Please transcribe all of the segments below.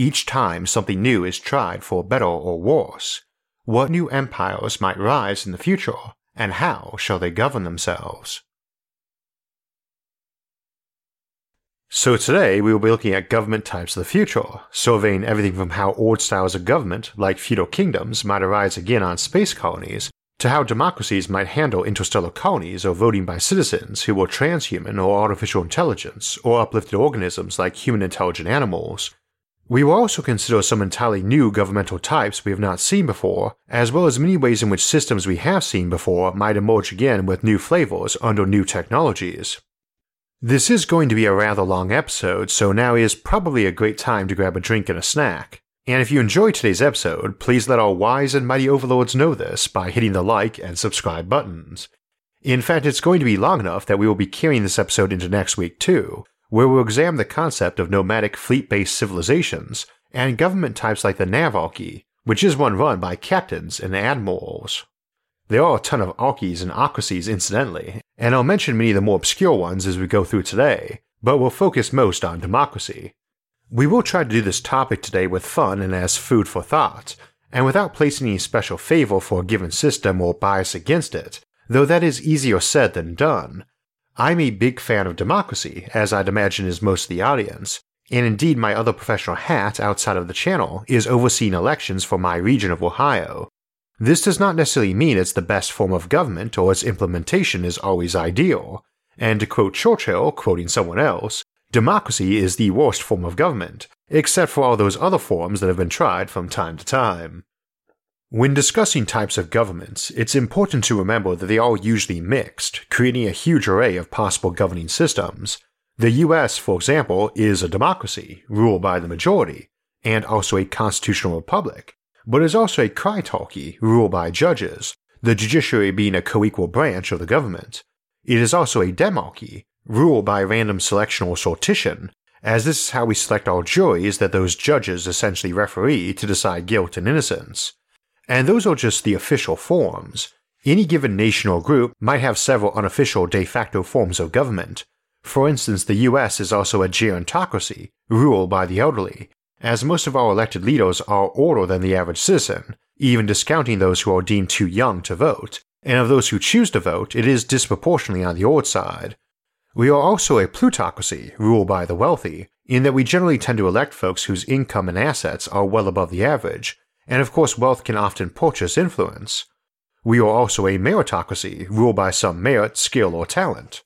Each time something new is tried for better or worse, what new empires might rise in the future, and how shall they govern themselves? So today we will be looking at government types of the future, surveying everything from how old styles of government, like feudal kingdoms, might arise again on space colonies, to how democracies might handle interstellar colonies or voting by citizens who were transhuman or artificial intelligence, or uplifted organisms like human intelligent animals, we will also consider some entirely new governmental types we have not seen before, as well as many ways in which systems we have seen before might emerge again with new flavors under new technologies. This is going to be a rather long episode, so now is probably a great time to grab a drink and a snack. And if you enjoyed today's episode, please let our wise and mighty overlords know this by hitting the like and subscribe buttons. In fact, it's going to be long enough that we will be carrying this episode into next week too, where we'll examine the concept of nomadic fleet based civilizations and government types like the Navarchy, which is one run by captains and admirals. There are a ton of archies and ocracies incidentally, and I'll mention many of the more obscure ones as we go through today, but we'll focus most on democracy. We will try to do this topic today with fun and as food for thought, and without placing any special favor for a given system or bias against it, though that is easier said than done, I'm a big fan of democracy, as I'd imagine is most of the audience, and indeed my other professional hat outside of the channel is overseeing elections for my region of Ohio. This does not necessarily mean it's the best form of government or its implementation is always ideal, and to quote Churchill, quoting someone else, democracy is the worst form of government, except for all those other forms that have been tried from time to time. When discussing types of governments, it's important to remember that they are usually mixed, creating a huge array of possible governing systems. The US, for example, is a democracy, ruled by the majority, and also a constitutional republic, but is also a kritarchy, ruled by judges, the judiciary being a co-equal branch of the government. It is also a demarchy, ruled by random selection or sortition, as this is how we select our juries that those judges essentially referee to decide guilt and innocence. And those are just the official forms. Any given nation or group might have several unofficial de facto forms of government. For instance, the US is also a gerontocracy, ruled by the elderly, as most of our elected leaders are older than the average citizen, even discounting those who are deemed too young to vote, and of those who choose to vote, it is disproportionately on the old side. We are also a plutocracy, ruled by the wealthy, in that we generally tend to elect folks whose income and assets are well above the average, and of course wealth can often purchase influence. We are also a meritocracy, ruled by some merit, skill, or talent.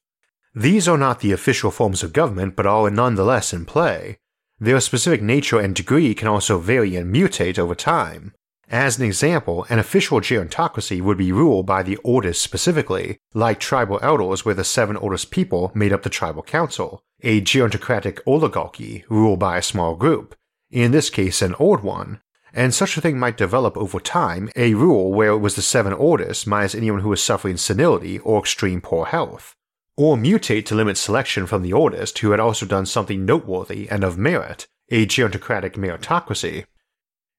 These are not the official forms of government, but are nonetheless in play. Their specific nature and degree can also vary and mutate over time. As an example, an official gerontocracy would be ruled by the oldest specifically, like tribal elders where the seven oldest people made up the tribal council, a gerontocratic oligarchy ruled by a small group, in this case an old one, and such a thing might develop over time, a rule where it was the seven oldest minus anyone who was suffering senility or extreme poor health. Or mutate to limit selection from the oldest who had also done something noteworthy and of merit, a gerontocratic meritocracy.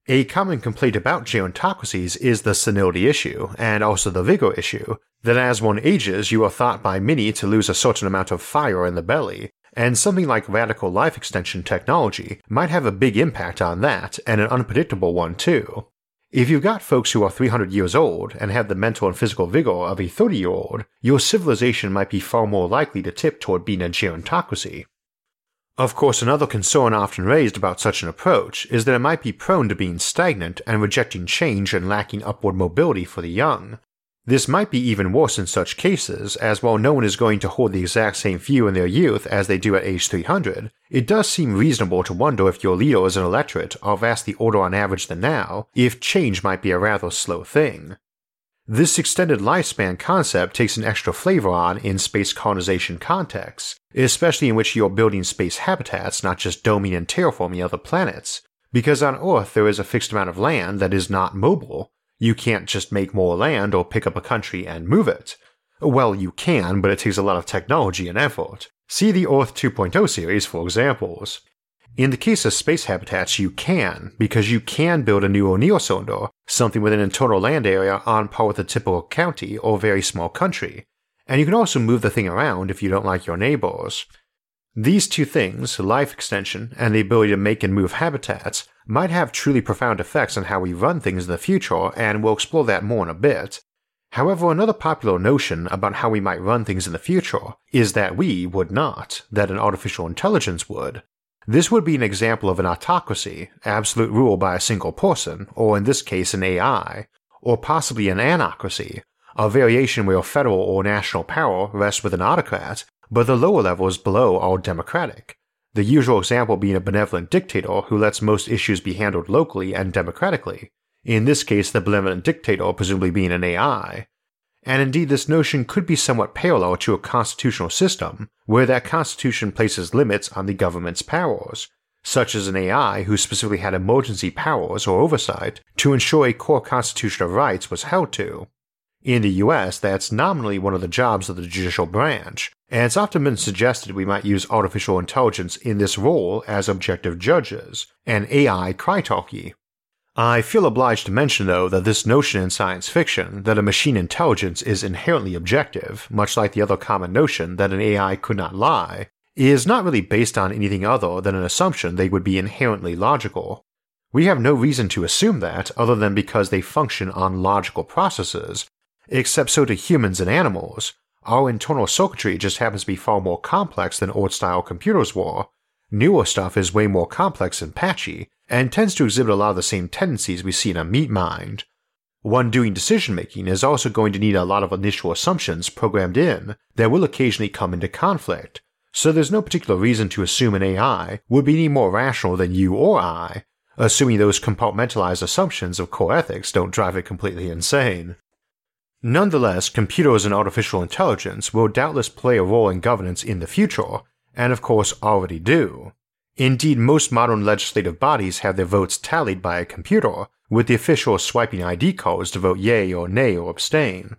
A common complaint about gerontocracies is the senility issue, and also the vigor issue, that as one ages you are thought by many to lose a certain amount of fire in the belly, and something like radical life extension technology might have a big impact on that, and an unpredictable one too. If you've got folks who are 300 years old and have the mental and physical vigor of a 30 year old, your civilization might be far more likely to tip toward being a gerontocracy. Of course, another concern often raised about such an approach is that it might be prone to being stagnant and rejecting change and lacking upward mobility for the young, this might be even worse in such cases, as while no one is going to hold the exact same view in their youth as they do at age 300, it does seem reasonable to wonder if your leaders and electorate are vastly older on average than now, if change might be a rather slow thing. This extended lifespan concept takes an extra flavor on in space colonization contexts, especially in which you're building space habitats, not just doming and terraforming other planets, Because on Earth there is a fixed amount of land that is not mobile. You can't just make more land or pick up a country and move it. Well, you can, but it takes a lot of technology and effort. See the Earth 2.0 series for examples. In the case of space habitats, you can, because you can build a new O'Neill cylinder, something with an internal land area on par with a typical county or very small country, and you can also move the thing around if you don't like your neighbors. These two things, life extension and the ability to make and move habitats, might have truly profound effects on how we run things in the future, and we'll explore that more in a bit. However, another popular notion about how we might run things in the future is that we would not, that an artificial intelligence would. This would be an example of an autocracy, absolute rule by a single person, or in this case an AI, or possibly an anocracy, a variation where federal or national power rests with an autocrat, but the lower levels below are democratic. The usual example being a benevolent dictator who lets most issues be handled locally and democratically, in this case the benevolent dictator presumably being an AI, and indeed this notion could be somewhat parallel to a constitutional system, where that constitution places limits on the government's powers, such as an AI who specifically had emergency powers or oversight to ensure a core constitution of rights was held to. In the US, that's nominally one of the jobs of the judicial branch, and it's often been suggested we might use artificial intelligence in this role as objective judges, an AI kritarchy. I feel obliged to mention, though, that this notion in science fiction that a machine intelligence is inherently objective, much like the other common notion that an AI could not lie, is not really based on anything other than an assumption they would be inherently logical. We have no reason to assume that other than because they function on logical processes, except so to humans and animals. Our internal circuitry just happens to be far more complex than old style computers were. Newer stuff is way more complex and patchy, and tends to exhibit a lot of the same tendencies we see in a meat mind. One doing decision making is also going to need a lot of initial assumptions programmed in that will occasionally come into conflict, so there's no particular reason to assume an AI would be any more rational than you or I, assuming those compartmentalized assumptions of core ethics don't drive it completely insane. Nonetheless, computers and artificial intelligence will doubtless play a role in governance in the future, and of course already do. Indeed, most modern legislative bodies have their votes tallied by a computer, with the official swiping ID cards to vote yay or nay or abstain.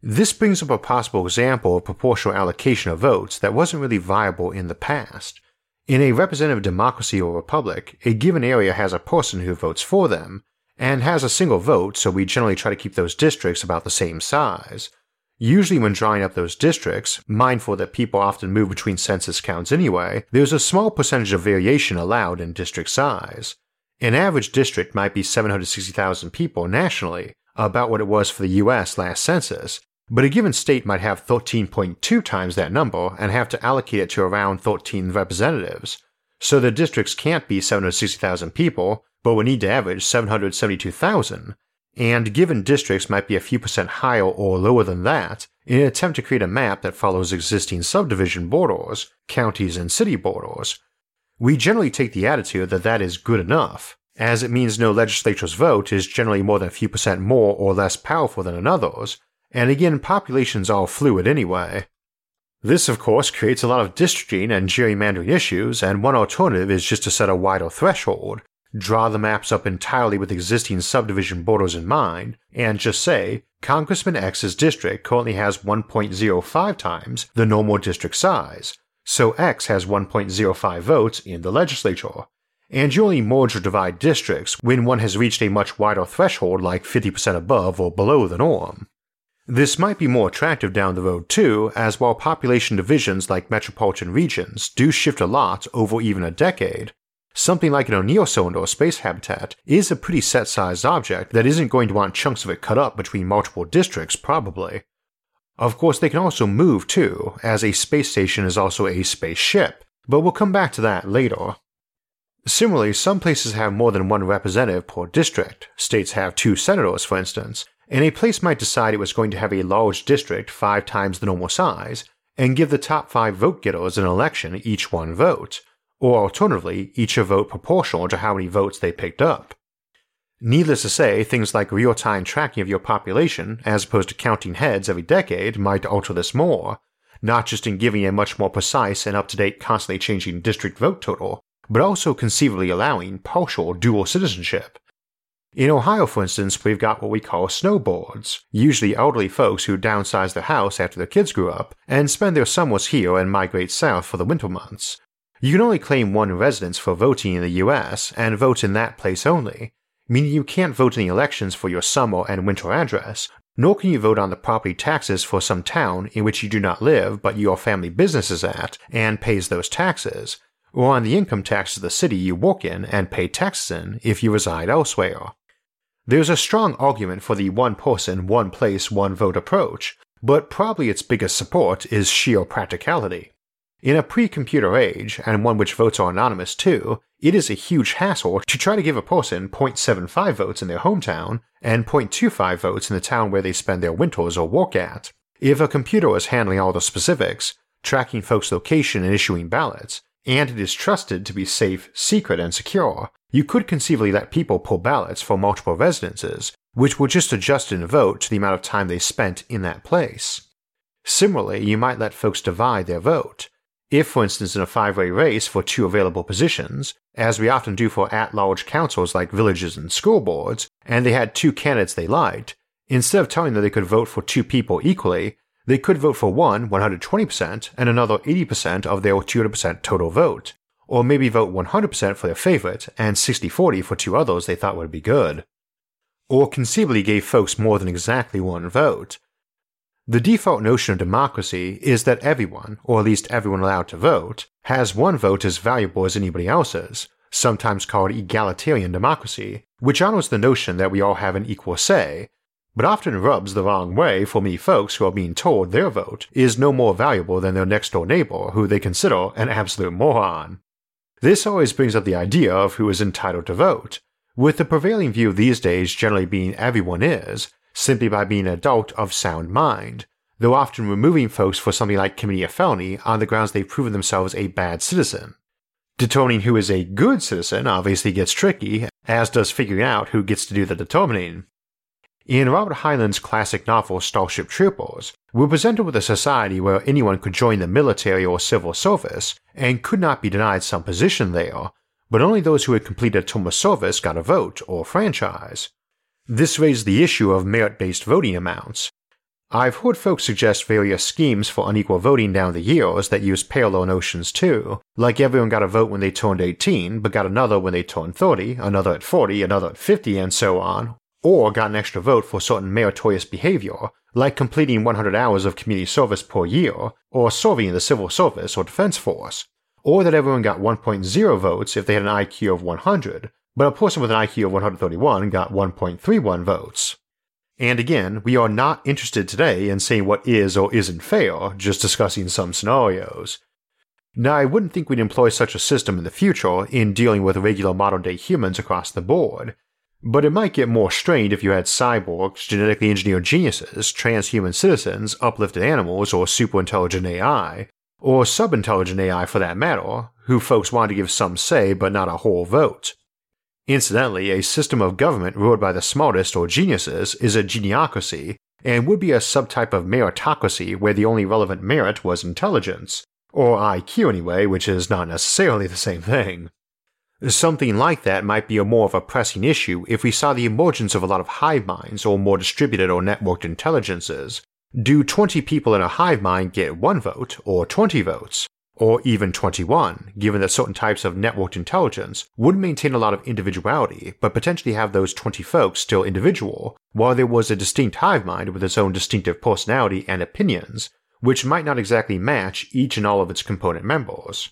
This brings up a possible example of proportional allocation of votes that wasn't really viable in the past. In a representative democracy or republic, a given area has a person who votes for them, and has a single vote, so we generally try to keep those districts about the same size. Usually, when drawing up those districts, mindful that people often move between census counts anyway, there's a small percentage of variation allowed in district size. An average district might be 760,000 people nationally, about what it was for the US last census, but a given state might have 13.2 times that number and have to allocate it to around 13 representatives. So the districts can't be 760,000 people, but would need to average 772,000, and given districts might be a few percent higher or lower than that, in an attempt to create a map that follows existing subdivision borders, counties, and city borders. We generally take the attitude that that is good enough, as it means no legislature's vote is generally more than a few percent more or less powerful than another's, and again, populations are fluid anyway. This, of course, creates a lot of districting and gerrymandering issues, and one alternative is just to set a wider threshold, draw the maps up entirely with existing subdivision borders in mind, and just say, Congressman X's district currently has 1.05 times the normal district size, so X has 1.05 votes in the legislature. And you only merge or divide districts when one has reached a much wider threshold like 50% above or below the norm. This might be more attractive down the road too, as while population divisions like metropolitan regions do shift a lot over even a decade, Something like an O'Neill cylinder or space habitat is a pretty set sized object that isn't going to want chunks of it cut up between multiple districts, probably. Of course, they can also move too, as a space station is also a spaceship, but we'll come back to that later. Similarly, some places have more than one representative per district. States have two senators, for instance, and a place might decide it was going to have a large district five times the normal size, and give the top five vote getters an election each one vote or alternatively, each a vote proportional to how many votes they picked up. Needless to say, things like real time tracking of your population, as opposed to counting heads every decade, might alter this more, not just in giving a much more precise and up to date, constantly changing district vote total, but also conceivably allowing partial dual citizenship. In Ohio, for instance, we've got what we call snowboards, usually elderly folks who downsize their house after their kids grew up and spend their summers here and migrate south for the winter months. You can only claim one residence for voting in the US and vote in that place only, meaning you can't vote in the elections for your summer and winter address, nor can you vote on the property taxes for some town in which you do not live but your family business is at and pays those taxes, or on the income tax of the city you work in and pay taxes in if you reside elsewhere. There's a strong argument for the one person, one place, one vote approach, but probably its biggest support is sheer practicality. In a pre computer age, and one which votes are anonymous too, it is a huge hassle to try to give a person 0.75 votes in their hometown and 0.25 votes in the town where they spend their winters or work at. If a computer is handling all the specifics, tracking folks' location and issuing ballots, and it is trusted to be safe, secret, and secure, you could conceivably let people pull ballots for multiple residences, which will just adjust in a vote to the amount of time they spent in that place. Similarly, you might let folks divide their vote. If, for instance, in a five way race for two available positions, as we often do for at large councils like villages and school boards, and they had two candidates they liked, instead of telling them they could vote for two people equally, they could vote for one 120% and another 80% of their 200% total vote, or maybe vote 100% for their favorite and 60 40 for two others they thought would be good. Or conceivably gave folks more than exactly one vote. The default notion of democracy is that everyone, or at least everyone allowed to vote, has one vote as valuable as anybody else's, sometimes called egalitarian democracy, which honors the notion that we all have an equal say, but often rubs the wrong way for many folks who are being told their vote is no more valuable than their next door neighbor who they consider an absolute moron. This always brings up the idea of who is entitled to vote, with the prevailing view these days generally being everyone is, simply by being an adult of sound mind, though often removing folks for something like committing a felony on the grounds they've proven themselves a bad citizen. Determining who is a good citizen obviously gets tricky, as does figuring out who gets to do the determining. In Robert Heinlein's classic novel Starship Troopers, we're presented with a society where anyone could join the military or civil service and could not be denied some position there, but only those who had completed a term of service got a vote or franchise. This raised the issue of merit based voting amounts. I've heard folks suggest various schemes for unequal voting down the years that use parallel notions too, like everyone got a vote when they turned 18, but got another when they turned 30, another at 40, another at 50, and so on, or got an extra vote for certain meritorious behavior, like completing 100 hours of community service per year, or serving in the civil service or defense force, or that everyone got 1.0 votes if they had an IQ of 100, but a person with an IQ of 131 got 1.31 votes. And again, we are not interested today in saying what is or isn't fair, just discussing some scenarios. Now, I wouldn't think we'd employ such a system in the future in dealing with regular modern day humans across the board, but it might get more strained if you had cyborgs, genetically engineered geniuses, transhuman citizens, uplifted animals, or superintelligent AI, or subintelligent AI for that matter, who folks want to give some say but not a whole vote. Incidentally, a system of government ruled by the smartest or geniuses is a geniocracy, and would be a subtype of meritocracy where the only relevant merit was intelligence, or IQ anyway, which is not necessarily the same thing. Something like that might be a more of a pressing issue if we saw the emergence of a lot of hive minds or more distributed or networked intelligences. Do 20 people in a hive mind get one vote, or 20 votes, or even 21, given that certain types of networked intelligence would maintain a lot of individuality, but potentially have those 20 folks still individual, while there was a distinct hive mind with its own distinctive personality and opinions, which might not exactly match each and all of its component members.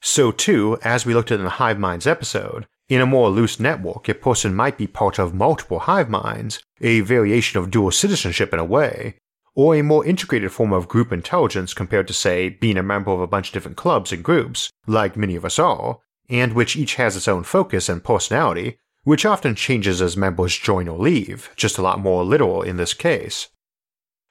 So, too, as we looked at in the hive minds episode, in a more loose network, a person might be part of multiple hive minds, a variation of dual citizenship in a way, or a more integrated form of group intelligence compared to, say, being a member of a bunch of different clubs and groups, like many of us are, and which each has its own focus and personality, which often changes as members join or leave, just a lot more literal in this case.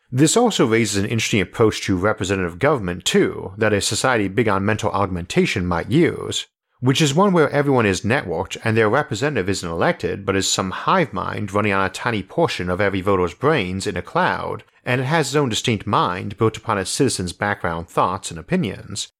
This also raises an interesting approach to representative government, too, that a society big on mental augmentation might use, which is one where everyone is networked and their representative isn't elected but is some hive mind running on a tiny portion of every voter's brains in a cloud, and it has its own distinct mind built upon its citizens' background thoughts and opinions.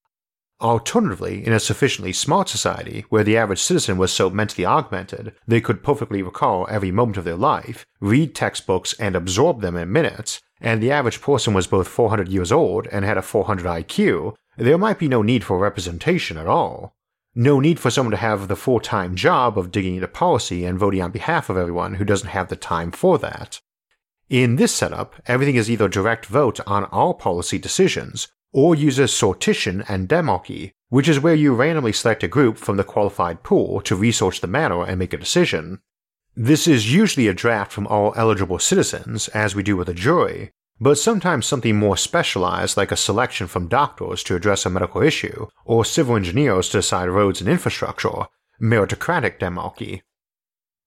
Alternatively, in a sufficiently smart society where the average citizen was so mentally augmented they could perfectly recall every moment of their life, read textbooks, and absorb them in minutes, and the average person was both 400 years old and had a 400 IQ, there might be no need for representation at all. No need for someone to have the full time job of digging into policy and voting on behalf of everyone who doesn't have the time for that. In this setup, everything is either direct vote on all policy decisions or uses sortition and demarchy, which is where you randomly select a group from the qualified pool to research the matter and make a decision. This is usually a draft from all eligible citizens, as we do with a jury, but sometimes something more specialized like a selection from doctors to address a medical issue, or civil engineers to decide roads and infrastructure, meritocratic demarchy.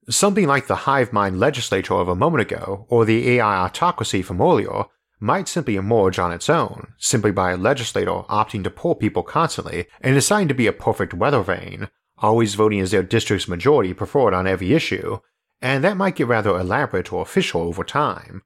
Something like the hive mind legislature of a moment ago, or the AI autocracy from earlier, might simply emerge on its own, simply by a legislator opting to poll people constantly and deciding to be a perfect weather vane, always voting as their district's majority preferred on every issue, and that might get rather elaborate or official over time.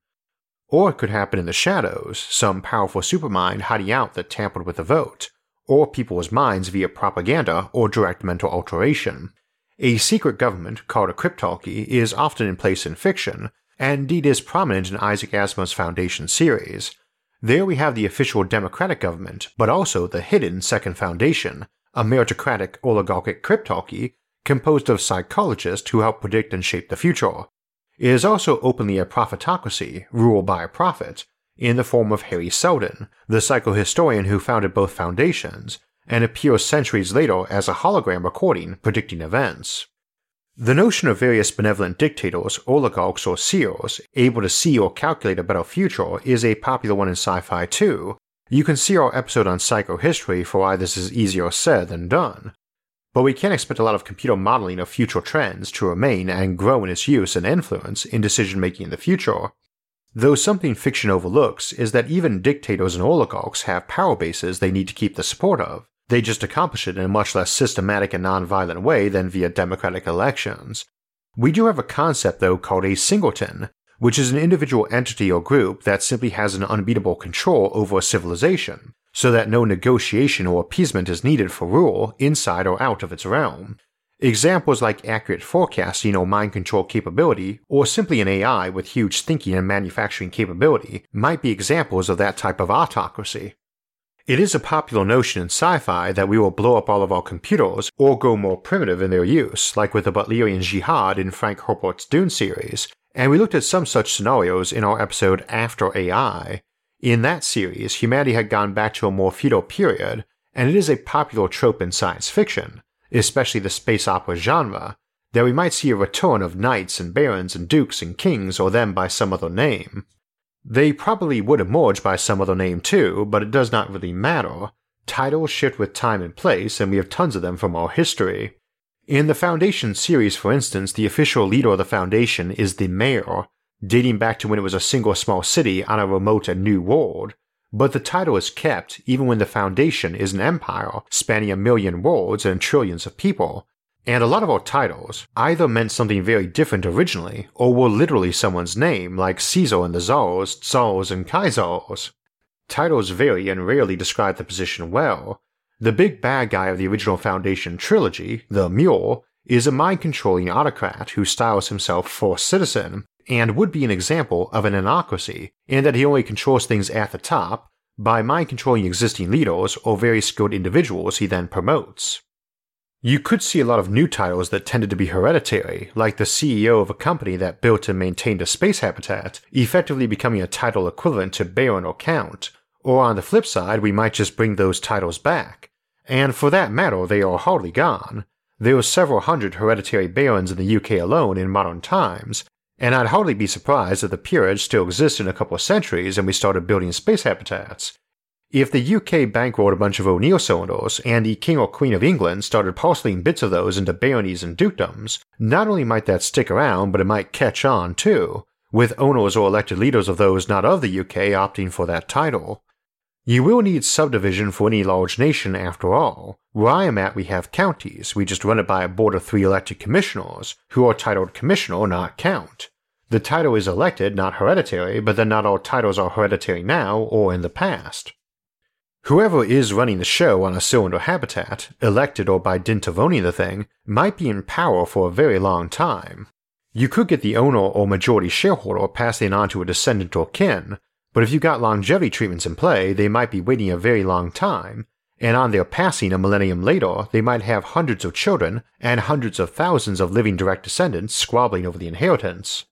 Or it could happen in the shadows, some powerful supermind hiding out that tampered with the vote, or people's minds via propaganda or direct mental alteration. A secret government called a cryptarchy is often in place in fiction, and indeed is prominent in Isaac Asimov's Foundation series. There we have the official democratic government, but also the hidden Second Foundation, a meritocratic oligarchic cryptarchy composed of psychologists who help predict and shape the future. It is also openly a prophetocracy, ruled by a prophet, in the form of Hari Seldon, the psychohistorian who founded both foundations, and appears centuries later as a hologram recording predicting events. The notion of various benevolent dictators, oligarchs, or seers able to see or calculate a better future is a popular one in sci fi too. You can see our episode on psychohistory for why this is easier said than done. But we can't expect a lot of computer modeling of future trends to remain and grow in its use and influence in decision making in the future. Though something fiction overlooks is that even dictators and oligarchs have power bases they need to keep the support of, they just accomplish it in a much less systematic and non-violent way than via democratic elections. We do have a concept, though, called a singleton, which is an individual entity or group that simply has an unbeatable control over a civilization, so that no negotiation or appeasement is needed for rule inside or out of its realm. Examples like accurate forecasting or mind control capability, or simply an AI with huge thinking and manufacturing capability, might be examples of that type of autocracy. It is a popular notion in sci fi that we will blow up all of our computers or go more primitive in their use, like with the Butlerian Jihad in Frank Herbert's Dune series, and we looked at some such scenarios in our episode After AI. In that series, humanity had gone back to a more feudal period, and it is a popular trope in science fiction, especially the space opera genre, that we might see a return of knights and barons and dukes and kings or them by some other name. They probably would emerge by some other name too, but it does not really matter. Titles shift with time and place, and we have tons of them from our history. In the Foundation series, for instance, the official leader of the Foundation is the Mayor, dating back to when it was a single small city on a remote and new world. But the title is kept even when the Foundation is an empire spanning a million worlds and trillions of people, and a lot of our titles either meant something very different originally, or were literally someone's name, like Caesar and the Czars, Tsars and Kaisers. Titles vary and rarely describe the position well. The big bad guy of the original Foundation trilogy, the Mule, is a mind controlling autocrat who styles himself First Citizen, and would be an example of an anocracy, in that he only controls things at the top by mind controlling existing leaders or very skilled individuals he then promotes. You could see a lot of new titles that tended to be hereditary, like the CEO of a company that built and maintained a space habitat, effectively becoming a title equivalent to Baron or Count. Or on the flip side, we might just bring those titles back. And for that matter, they are hardly gone. There are several hundred hereditary barons in the UK alone in modern times, and I'd hardly be surprised if the peerage still exists in a couple of centuries and we started building space habitats. If the UK bankrolled a bunch of O'Neill cylinders and the King or Queen of England started parceling bits of those into baronies and dukedoms, not only might that stick around, but it might catch on too, with owners or elected leaders of those not of the UK opting for that title. You will need subdivision for any large nation after all. Where I am at, we have counties. We just run it by a board of three elected commissioners, who are titled commissioner, not count. The title is elected, not hereditary, but then not all titles are hereditary now or in the past. Whoever is running the show on a cylinder habitat, elected or by dint of owning the thing, might be in power for a very long time. You could get the owner or majority shareholder passing on to a descendant or kin, but if you got longevity treatments in play, they might be waiting a very long time, and on their passing a millennium later, they might have hundreds of children and hundreds of thousands of living direct descendants squabbling over the inheritance.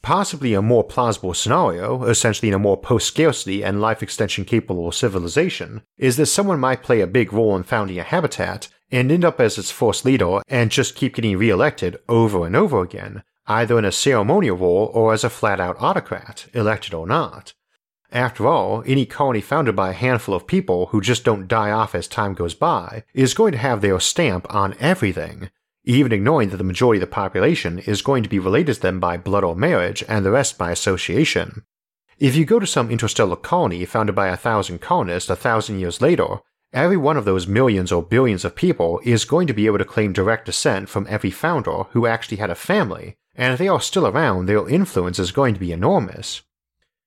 Possibly a more plausible scenario, essentially in a more post scarcity and life extension capable civilization, is that someone might play a big role in founding a habitat and end up as its first leader and just keep getting re elected over and over again, either in a ceremonial role or as a flat out autocrat, elected or not. After all, any colony founded by a handful of people who just don't die off as time goes by is going to have their stamp on everything, even ignoring that the majority of the population is going to be related to them by blood or marriage and the rest by association. If you go to some interstellar colony founded by a thousand colonists a thousand years later, every one of those millions or billions of people is going to be able to claim direct descent from every founder who actually had a family, and if they are still around, their influence is going to be enormous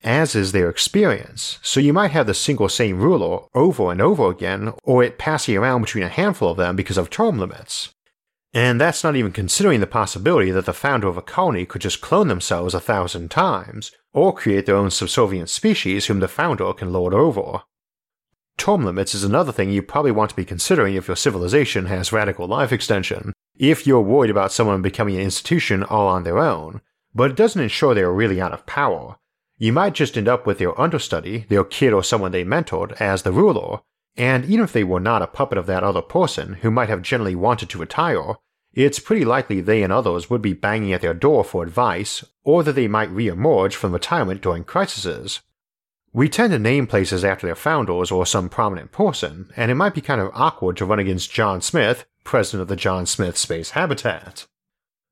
as is their experience, so you might have the single same ruler over and over again, or it passing around between a handful of them because of term limits. And that's not even considering the possibility that the founder of a colony could just clone themselves a thousand times, or create their own subservient species whom the founder can lord over. Term limits is another thing you probably want to be considering if your civilization has radical life extension, if you're worried about someone becoming an institution all on their own, but it doesn't ensure they are really out of power, you might just end up with their understudy, their kid or someone they mentored, as the ruler, and even if they were not a puppet of that other person who might have generally wanted to retire, it's pretty likely they and others would be banging at their door for advice, or that they might re-emerge from retirement during crises. We tend to name places after their founders or some prominent person, and it might be kind of awkward to run against John Smith, president of the John Smith Space Habitat.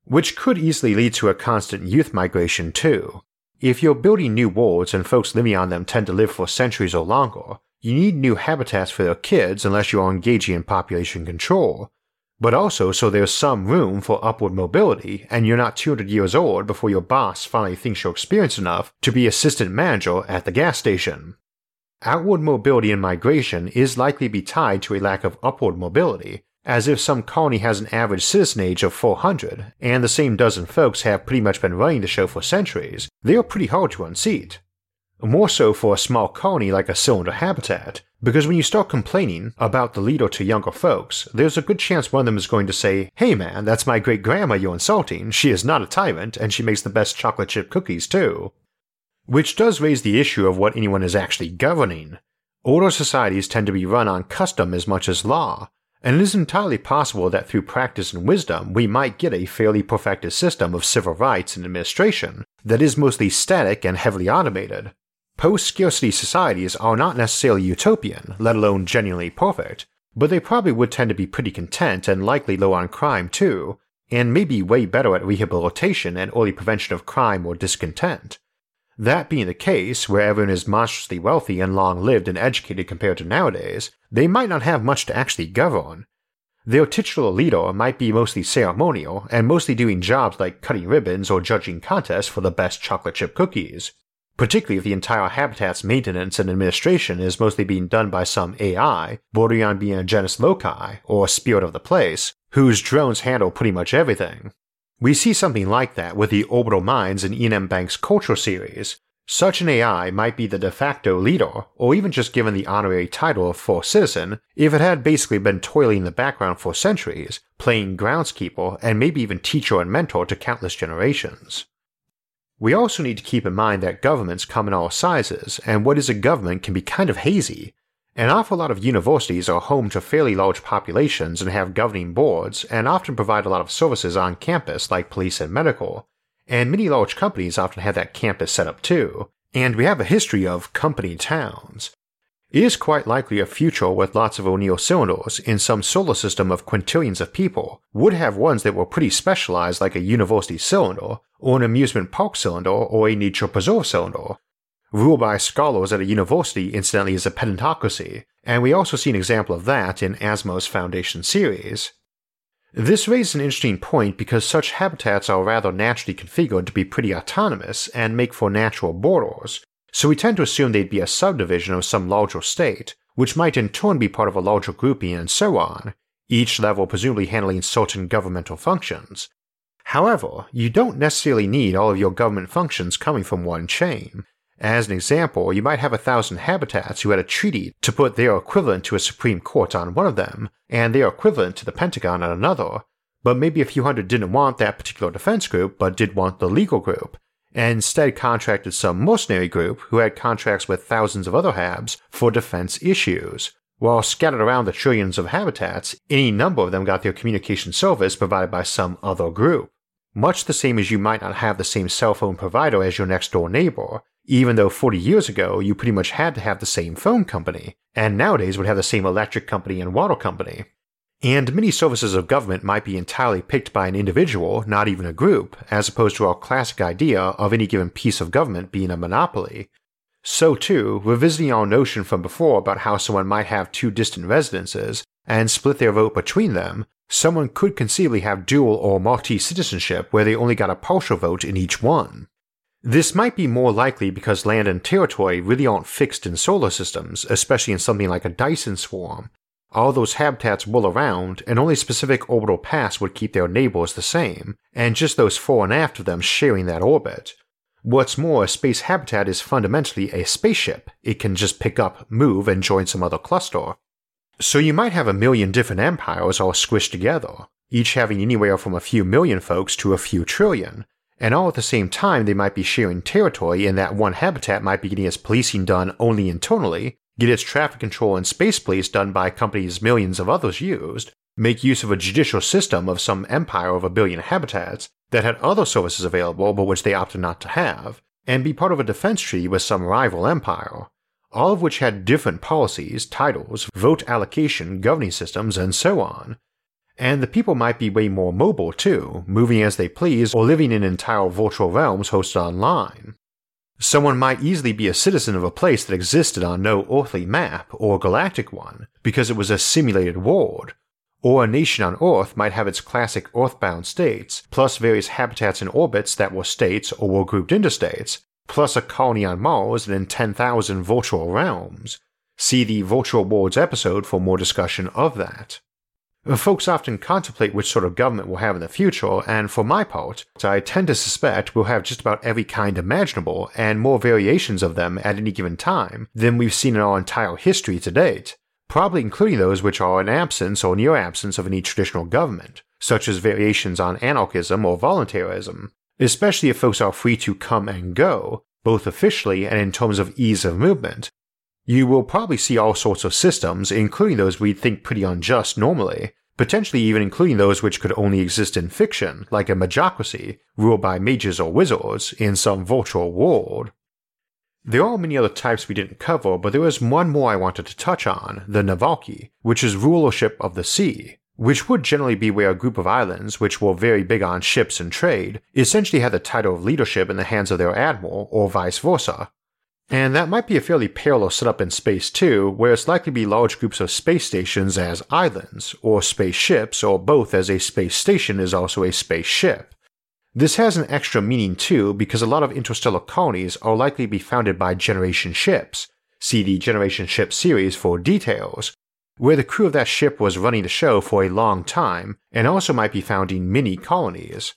Which could easily lead to a constant youth migration too. If you're building new worlds and folks living on them tend to live for centuries or longer, you need new habitats for their kids unless you are engaging in population control, but also so there's some room for upward mobility and you're not 200 years old before your boss finally thinks you're experienced enough to be assistant manager at the gas station. Outward mobility and migration is likely to be tied to a lack of upward mobility, as if some colony has an average citizen age of 400, and the same dozen folks have pretty much been running the show for centuries, they are pretty hard to unseat. More so for a small colony like a cylinder habitat, because when you start complaining about the leader to younger folks, there's a good chance one of them is going to say, Hey man, that's my great grandma you're insulting, she is not a tyrant, and she makes the best chocolate chip cookies too. Which does raise the issue of what anyone is actually governing. Older societies tend to be run on custom as much as law, and it is entirely possible that through practice and wisdom we might get a fairly perfected system of civil rights and administration that is mostly static and heavily automated. Post scarcity societies are not necessarily utopian, let alone genuinely perfect, but they probably would tend to be pretty content and likely low on crime too, and maybe way better at rehabilitation and early prevention of crime or discontent. That being the case, where everyone is monstrously wealthy and long lived and educated compared to nowadays, they might not have much to actually govern. Their titular leader might be mostly ceremonial and mostly doing jobs like cutting ribbons or judging contests for the best chocolate chip cookies, particularly if the entire habitat's maintenance and administration is mostly being done by some AI bordering on being a genius loci or spirit of the place, whose drones handle pretty much everything. We see something like that with the Orbital Minds in Iain M. Banks' Culture series. Such an AI might be the de facto leader, or even just given the honorary title of First Citizen, if it had basically been toiling in the background for centuries, playing groundskeeper and maybe even teacher and mentor to countless generations. We also need to keep in mind that governments come in all sizes, and what is a government can be kind of hazy, an awful lot of universities are home to fairly large populations and have governing boards and often provide a lot of services on campus like police and medical, and many large companies often have that campus set up too, and we have a history of company towns. It is quite likely a future with lots of O'Neill cylinders in some solar system of quintillions of people would have ones that were pretty specialized like a university cylinder, or an amusement park cylinder, or a nature preserve cylinder, ruled by scholars at a university incidentally is a pedantocracy, and we also see an example of that in Asimov's Foundation series. This raises an interesting point because such habitats are rather naturally configured to be pretty autonomous and make for natural borders, so we tend to assume they'd be a subdivision of some larger state, which might in turn be part of a larger grouping and so on, each level presumably handling certain governmental functions. However, you don't necessarily need all of your government functions coming from one chain. As an example, you might have a thousand habitats who had a treaty to put their equivalent to a Supreme Court on one of them, and their equivalent to the Pentagon on another, but maybe a few hundred didn't want that particular defense group but did want the legal group, and instead contracted some mercenary group who had contracts with thousands of other habs for defense issues. While scattered around the trillions of habitats, any number of them got their communication service provided by some other group. Much the same as you might not have the same cell phone provider as your next door neighbor, even though 40 years ago you pretty much had to have the same phone company, and nowadays would have the same electric company and water company. And many services of government might be entirely picked by an individual, not even a group, as opposed to our classic idea of any given piece of government being a monopoly. So, too, revisiting our notion from before about how someone might have two distant residences and split their vote between them, someone could conceivably have dual or multi citizenship where they only got a partial vote in each one. This might be more likely because land and territory really aren't fixed in solar systems, especially in something like a Dyson swarm. All those habitats whirl around, and only specific orbital paths would keep their neighbors the same, and just those fore and aft of them sharing that orbit. What's more, a space habitat is fundamentally a spaceship. It can just pick up, move, and join some other cluster. So you might have a million different empires all squished together, each having anywhere from a few million folks to a few trillion, and all at the same time they might be sharing territory and that one habitat might be getting its policing done only internally, get its traffic control and space police done by companies millions of others used, make use of a judicial system of some empire of a billion habitats that had other services available but which they opted not to have, and be part of a defense treaty with some rival empire all of which had different policies, titles, vote allocation, governing systems, and so on. And the people might be way more mobile too, moving as they please or living in entire virtual realms hosted online. Someone might easily be a citizen of a place that existed on no earthly map or galactic one because it was a simulated world, or a nation on Earth might have its classic Earthbound states, plus various habitats and orbits that were states or were grouped into states, plus a colony on Mars and in 10,000 virtual realms. See the Virtual Worlds episode for more discussion of that. Uh, folks often contemplate which sort of government we'll have in the future, and for my part, I tend to suspect we'll have just about every kind imaginable and more variations of them at any given time than we've seen in our entire history to date, probably including those which are in absence or near absence of any traditional government, such as variations on anarchism or voluntarism, especially if folks are free to come and go, both officially and in terms of ease of movement. You will probably see all sorts of systems, including those we'd think pretty unjust normally, potentially even including those which could only exist in fiction, like a magocracy, ruled by mages or wizards, in some virtual world. There are many other types we didn't cover, but there was one more I wanted to touch on, the Navarchy, which is rulership of the sea, which would generally be where a group of islands, which were very big on ships and trade, essentially had the title of leadership in the hands of their admiral, or vice versa. And that might be a fairly parallel setup in space too, where it's likely to be large groups of space stations as islands, or spaceships, or both as a space station is also a spaceship. This has an extra meaning too because a lot of interstellar colonies are likely to be founded by generation ships. See the Generation Ship series for details, where the crew of that ship was running the show for a long time and also might be founding mini colonies.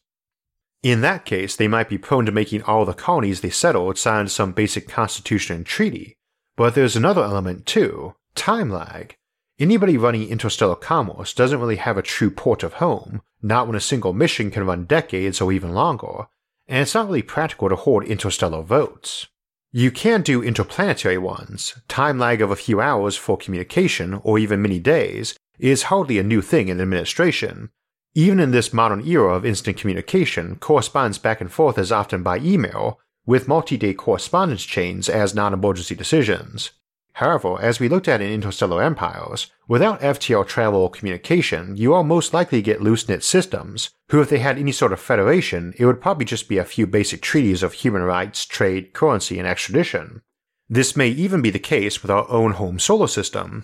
In that case, they might be prone to making all the colonies they settled sign some basic constitution and treaty. But there's another element too time lag. Anybody running interstellar commerce doesn't really have a true port of home, not when a single mission can run decades or even longer, and it's not really practical to hoard interstellar votes. You can do interplanetary ones. Time lag of a few hours for communication, or even many days, is hardly a new thing in administration. Even in this modern era of instant communication, correspondence back and forth is often by email, with multi day correspondence chains as non emergency decisions. However, as we looked at in interstellar empires, without FTL travel or communication, you are most likely get loose knit systems, who, if they had any sort of federation, it would probably just be a few basic treaties of human rights, trade, currency, and extradition. This may even be the case with our own home solar system.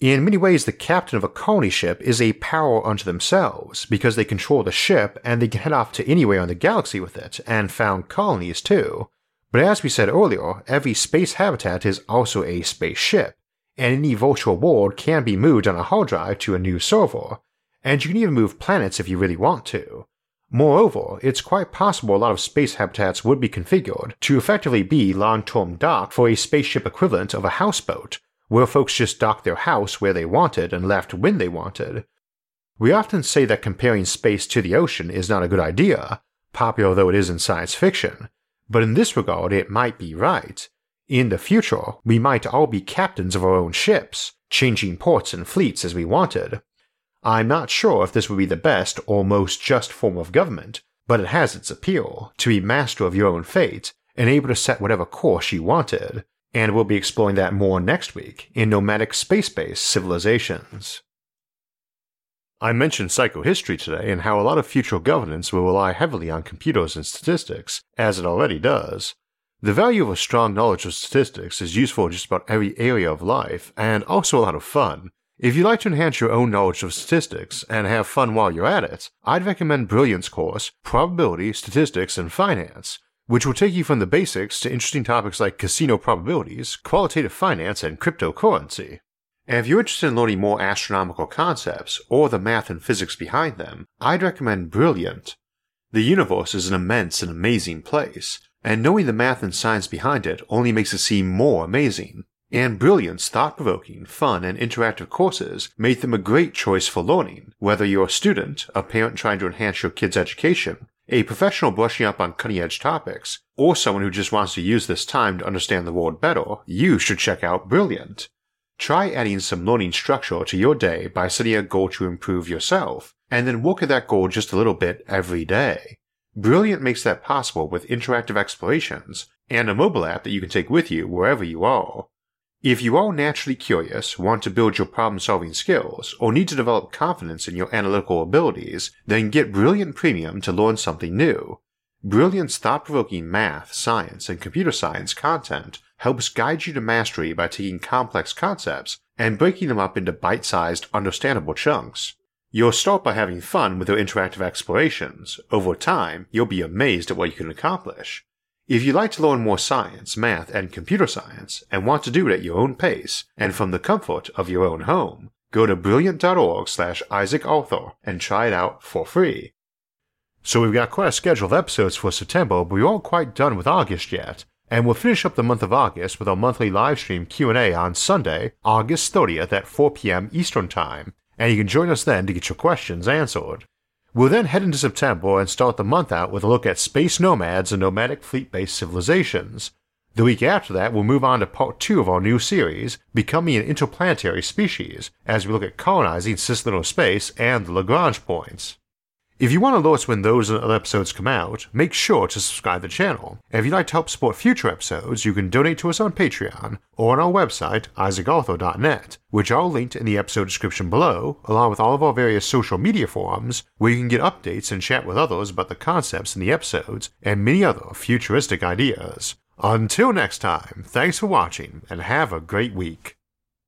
In many ways, the captain of a colony ship is a power unto themselves because they control the ship and they can head off to anywhere in the galaxy with it and found colonies too. But as we said earlier, every space habitat is also a spaceship, and any virtual world can be moved on a hard drive to a new server, and you can even move planets if you really want to. Moreover, it's quite possible a lot of space habitats would be configured to effectively be long term dock for a spaceship equivalent of a houseboat, where folks just docked their house where they wanted and left when they wanted. We often say that comparing space to the ocean is not a good idea, popular though it is in science fiction, but in this regard it might be right. In the future, we might all be captains of our own ships, changing ports and fleets as we wanted. I'm not sure if this would be the best or most just form of government, but it has its appeal to be master of your own fate and able to set whatever course you wanted, and we'll be exploring that more next week in Nomadic Space Based Civilizations. I mentioned psychohistory today and how a lot of future governance will rely heavily on computers and statistics, as it already does. The value of a strong knowledge of statistics is useful in just about every area of life, and also a lot of fun. If you'd like to enhance your own knowledge of statistics and have fun while you're at it, I'd recommend Brilliant's course, Probability, Statistics, and Finance, which will take you from the basics to interesting topics like casino probabilities, qualitative finance, and cryptocurrency. And if you're interested in learning more astronomical concepts or the math and physics behind them, I'd recommend Brilliant. The universe is an immense and amazing place, and knowing the math and science behind it only makes it seem more amazing. And Brilliant's thought provoking, fun, and interactive courses make them a great choice for learning, whether you're a student, a parent trying to enhance your kid's education, a professional brushing up on cutting edge topics, or someone who just wants to use this time to understand the world better, you should check out Brilliant. Try adding some learning structure to your day by setting a goal to improve yourself, and then work at that goal just a little bit every day. Brilliant makes that possible with interactive explorations and a mobile app that you can take with you wherever you are. If you are naturally curious, want to build your problem solving skills, or need to develop confidence in your analytical abilities, then get Brilliant Premium to learn something new. Brilliant's thought provoking math, science, and computer science content helps guide you to mastery by taking complex concepts and breaking them up into bite sized, understandable chunks. You'll start by having fun with your interactive explorations. Over time, you'll be amazed at what you can accomplish. If you'd like to learn more science, math, and computer science, and want to do it at your own pace and from the comfort of your own home, go to brilliant.org slash Isaac Arthur and try it out for free. So we've got quite a schedule of episodes for September, but we aren't quite done with August yet, and we'll finish up the month of August with our monthly livestream Q&A on Sunday, August 30th at 4 p.m. Eastern Time, and you can join us then to get your questions answered. We'll then head into September and start the month out with a look at space nomads and nomadic fleet based civilizations. The week after that, we'll move on to part two of our new series, Becoming an Interplanetary Species, as we look at colonizing cislunar space and the Lagrange points. If you want to alerts when those and other episodes come out, make sure to subscribe to the channel. And if you'd like to help support future episodes, you can donate to us on Patreon or on our website, isaacarthur.net, which are linked in the episode description below, along with all of our various social media forums, where you can get updates and chat with others about the concepts in the episodes and many other futuristic ideas. Until next time, thanks for watching and have a great week.